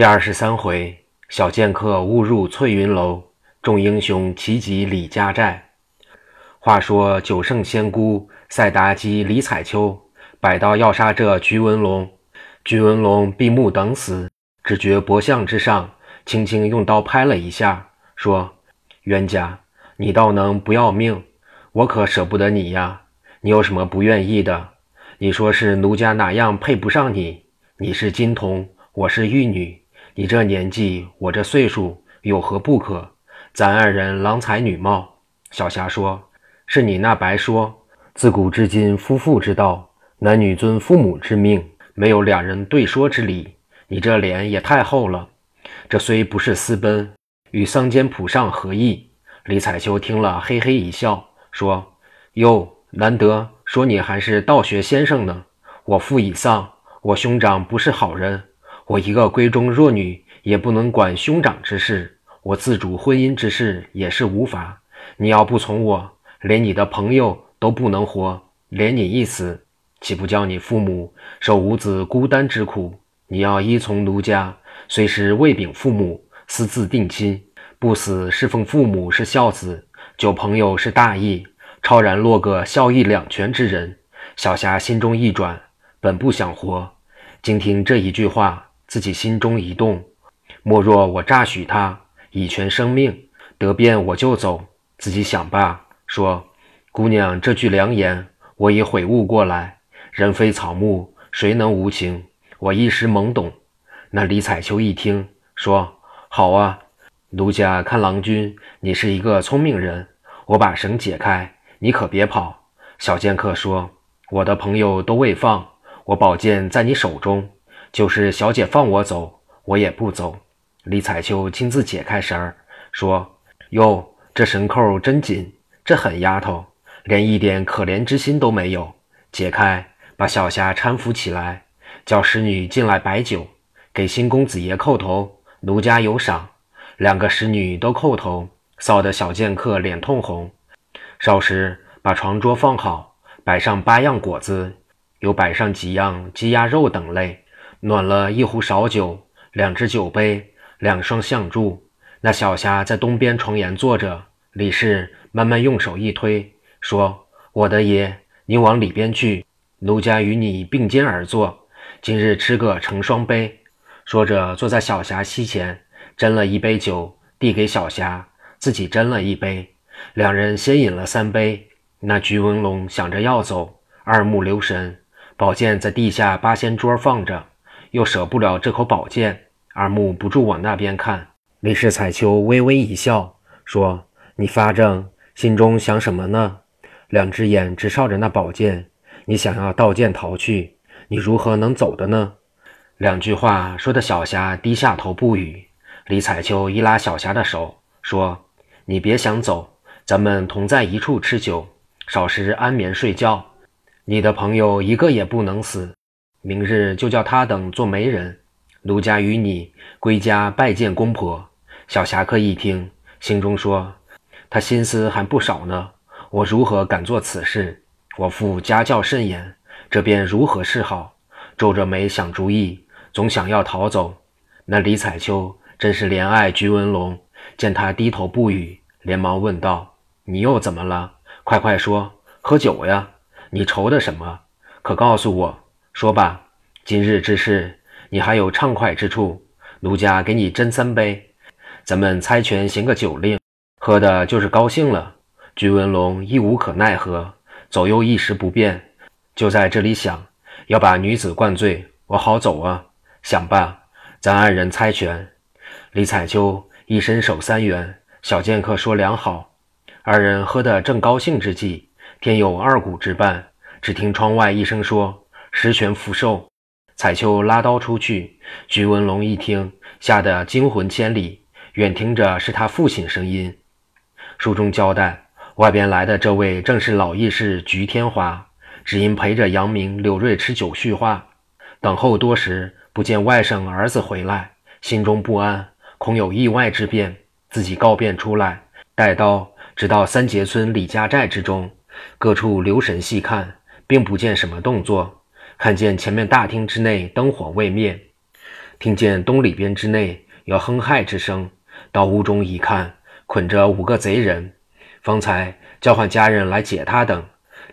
第二十三回，小剑客误入翠云楼，众英雄齐集李家寨。话说九圣仙姑赛妲己、李彩秋摆刀要杀这菊文龙，菊文龙闭目等死，只觉脖项之上轻轻用刀拍了一下，说：“冤家，你倒能不要命，我可舍不得你呀！你有什么不愿意的？你说是奴家哪样配不上你？你是金童，我是玉女。”你这年纪，我这岁数，有何不可？咱二人郎才女貌。小霞说：“是你那白说，自古至今，夫妇之道，男女遵父母之命，没有两人对说之理。你这脸也太厚了。这虽不是私奔，与桑间谱上何异？”李彩秋听了，嘿嘿一笑，说：“哟，难得说你还是道学先生呢。我父已丧，我兄长不是好人。”我一个闺中弱女，也不能管兄长之事；我自主婚姻之事也是无法。你要不从我，连你的朋友都不能活。连你一死，岂不叫你父母受无子孤单之苦？你要依从奴家，随时未禀父母，私自定亲，不死侍奉父母是孝子，救朋友是大义，超然落个孝义两全之人。小霞心中一转，本不想活，今听这一句话。自己心中一动，莫若我诈许他以全生命，得便我就走。自己想罢，说：“姑娘这句良言，我已悔悟过来。人非草木，谁能无情？我一时懵懂。”那李彩秋一听，说：“好啊，奴家看郎君你是一个聪明人，我把绳解开，你可别跑。”小剑客说：“我的朋友都未放，我宝剑在你手中。”就是小姐放我走，我也不走。李彩秋亲自解开绳儿，说：“哟，这绳扣真紧，这狠丫头连一点可怜之心都没有。”解开，把小霞搀扶起来，叫侍女进来摆酒，给新公子爷叩头，奴家有赏。两个侍女都叩头，臊得小剑客脸通红。少时，把床桌放好，摆上八样果子，又摆上几样鸡鸭肉等类。暖了一壶少酒，两只酒杯，两双相柱。那小霞在东边床沿坐着，李氏慢慢用手一推，说：“我的爷，你往里边去，奴家与你并肩而坐，今日吃个成双杯。”说着，坐在小霞膝前，斟了一杯酒，递给小霞，自己斟了一杯。两人先饮了三杯。那菊文龙想着要走，二目留神，宝剑在地下八仙桌放着。又舍不了这口宝剑，二目不住往那边看。李氏彩秋微微一笑，说：“你发怔，心中想什么呢？”两只眼直照着那宝剑。你想要盗剑逃去，你如何能走的呢？两句话说的小霞低下头不语。李彩秋一拉小霞的手，说：“你别想走，咱们同在一处吃酒，少时安眠睡觉。你的朋友一个也不能死。”明日就叫他等做媒人，奴家与你归家拜见公婆。小侠客一听，心中说：“他心思还不少呢，我如何敢做此事？我父家教甚严，这便如何是好？”皱着眉想主意，总想要逃走。那李彩秋真是怜爱菊文龙，见他低头不语，连忙问道：“你又怎么了？快快说，喝酒呀！你愁的什么？可告诉我。”说吧，今日之事，你还有畅快之处，奴家给你斟三杯，咱们猜拳行个酒令，喝的就是高兴了。鞠文龙亦无可奈何，左右一时不便，就在这里想要把女子灌醉，我好走啊。想罢，咱二人猜拳。李彩秋一伸手三元，小剑客说良好。二人喝得正高兴之际，天有二鼓之伴，只听窗外一声说。十全福寿，彩秋拉刀出去。徐文龙一听，吓得惊魂千里，远听着是他父亲声音。书中交代，外边来的这位正是老义士菊天华，只因陪着杨明、柳瑞吃酒叙话，等候多时，不见外甥儿子回来，心中不安，恐有意外之变，自己告变出来，带刀直到三杰村李家寨之中，各处留神细看，并不见什么动作。看见前面大厅之内灯火未灭，听见东里边之内有哼嗨之声，到屋中一看，捆着五个贼人，方才叫唤家人来解他等，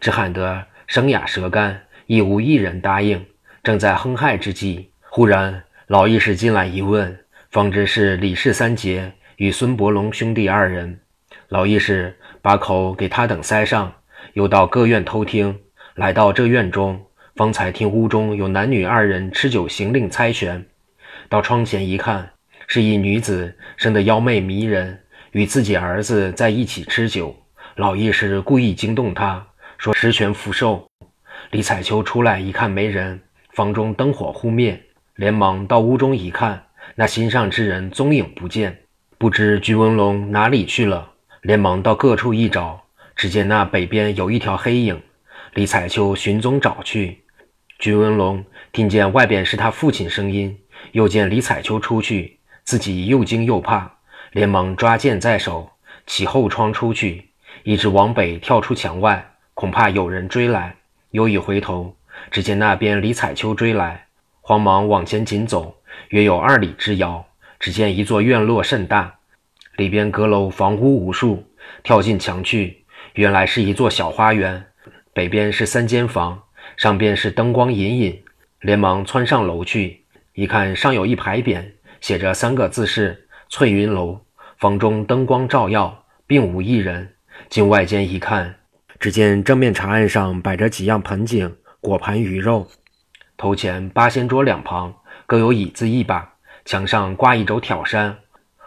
只喊得声哑舌干，亦无一人答应。正在哼嗨之际，忽然老义士进来一问，方知是李氏三杰与孙伯龙兄弟二人。老义士把口给他等塞上，又到各院偷听，来到这院中。方才听屋中有男女二人吃酒行令猜拳，到窗前一看，是一女子生得妖媚迷人，与自己儿子在一起吃酒。老易是故意惊动他，说十全福寿。李彩秋出来一看没人，房中灯火忽灭，连忙到屋中一看，那心上之人踪影不见，不知居文龙哪里去了。连忙到各处一找，只见那北边有一条黑影。李彩秋寻踪找去。居文龙听见外边是他父亲声音，又见李彩秋出去，自己又惊又怕，连忙抓剑在手，起后窗出去，一直往北跳出墙外，恐怕有人追来。又一回头，只见那边李彩秋追来，慌忙往前紧走，约有二里之遥，只见一座院落甚大，里边阁楼房屋无数，跳进墙去，原来是一座小花园，北边是三间房。上边是灯光隐隐，连忙窜上楼去，一看上有一牌匾，写着三个字是“翠云楼”。房中灯光照耀，并无一人。进外间一看，只见正面长案上摆着几样盆景、果盘、鱼肉。头前八仙桌两旁各有椅子一把，墙上挂一轴挑山，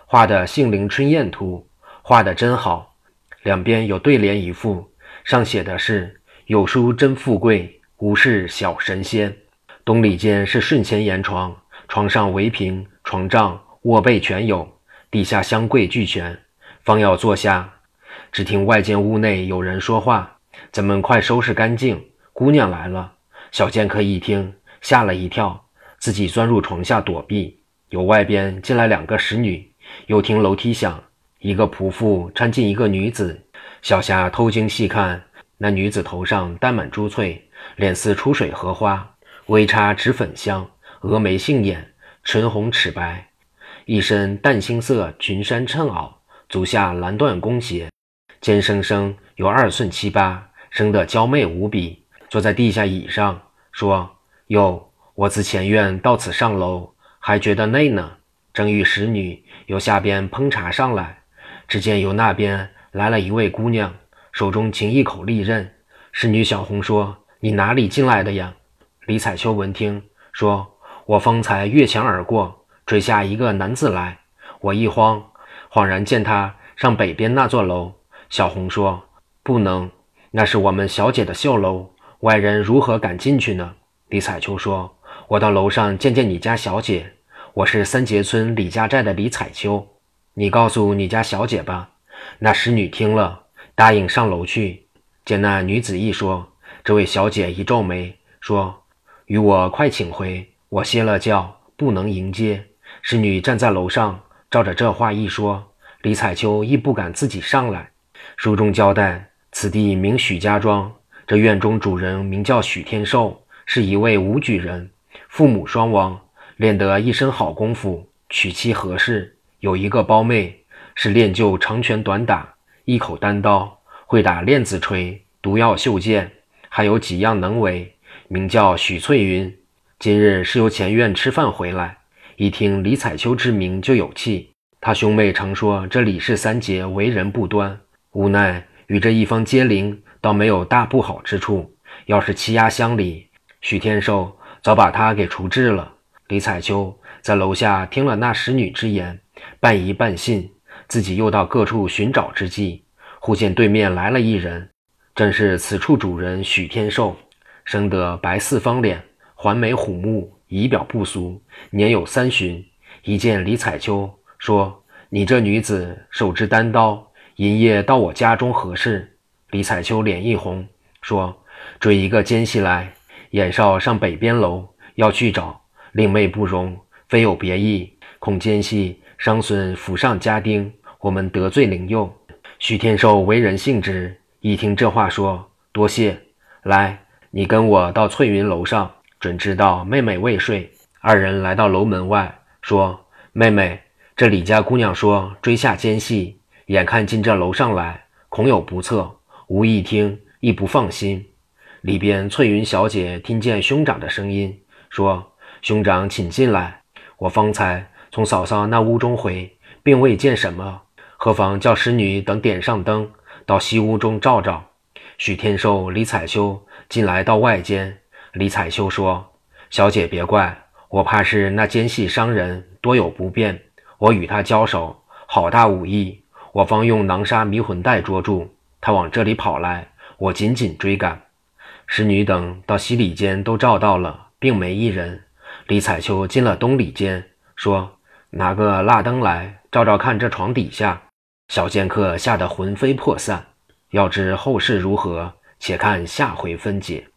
画的杏林春燕图，画的真好。两边有对联一副，上写的是“有书真富贵”。无事小神仙，东里间是顺前檐床，床上围屏，床帐、卧被全有，地下箱柜俱全。方要坐下，只听外间屋内有人说话：“咱们快收拾干净，姑娘来了。”小剑客一听，吓了一跳，自己钻入床下躲避。由外边进来两个使女，又听楼梯响，一个仆妇搀进一个女子。小霞偷惊细看，那女子头上戴满珠翠。脸似出水荷花，微插脂粉香，蛾眉杏眼，唇红齿白，一身淡青色裙衫衬袄，足下蓝缎弓鞋，尖生生有二寸七八，生得娇媚无比。坐在地下椅上，说：“哟，我自前院到此上楼，还觉得累呢。正遇使女由下边烹茶上来，只见由那边来了一位姑娘，手中擎一口利刃。使女小红说。”你哪里进来的呀？李彩秋闻听，说：“我方才越墙而过，追下一个男子来，我一慌，恍然见他上北边那座楼。”小红说：“不能，那是我们小姐的绣楼，外人如何敢进去呢？”李彩秋说：“我到楼上见见你家小姐，我是三节村李家寨的李彩秋，你告诉你家小姐吧。”那使女听了，答应上楼去，见那女子一说。这位小姐一皱眉，说：“与我快请回，我歇了觉，不能迎接。”侍女站在楼上，照着这话一说，李彩秋亦不敢自己上来。书中交代，此地名许家庄，这院中主人名叫许天寿，是一位武举人，父母双亡，练得一身好功夫，娶妻合适，有一个胞妹，是练就长拳短打，一口单刀，会打链子锤、毒药绣剑。还有几样能为，名叫许翠云。今日是由前院吃饭回来，一听李彩秋之名就有气。他兄妹常说这李氏三杰为人不端，无奈与这一方接邻，倒没有大不好之处。要是欺压乡里，许天寿早把他给除治了。李彩秋在楼下听了那使女之言，半疑半信，自己又到各处寻找之际，忽见对面来了一人。正是此处主人许天寿，生得白四方脸，环眉虎目，仪表不俗，年有三旬。一见李彩秋，说：“你这女子手执单刀，银夜到我家中何事？”李彩秋脸一红，说：“追一个奸细来，眼少上北边楼，要去找，令妹不容，非有别意，恐奸细伤损府上家丁，我们得罪灵佑。”许天寿为人性直。一听这话，说多谢。来，你跟我到翠云楼上，准知道妹妹未睡。二人来到楼门外，说：“妹妹，这李家姑娘说追下奸细，眼看进这楼上来，恐有不测。吾一听，亦不放心。”里边翠云小姐听见兄长的声音，说：“兄长，请进来。我方才从嫂嫂那屋中回，并未见什么，何妨叫使女等点上灯，到西屋中照照。”许天寿、李彩秋进来到外间，李彩秋说：“小姐别怪，我怕是那奸细伤人，多有不便。我与他交手，好大武艺，我方用囊沙迷魂带捉住他，往这里跑来，我紧紧追赶。”侍女等到西里间都照到了，并没一人。李彩秋进了东里间，说：“拿个蜡灯来照照看，这床底下。”小剑客吓得魂飞魄散。要知后事如何，且看下回分解。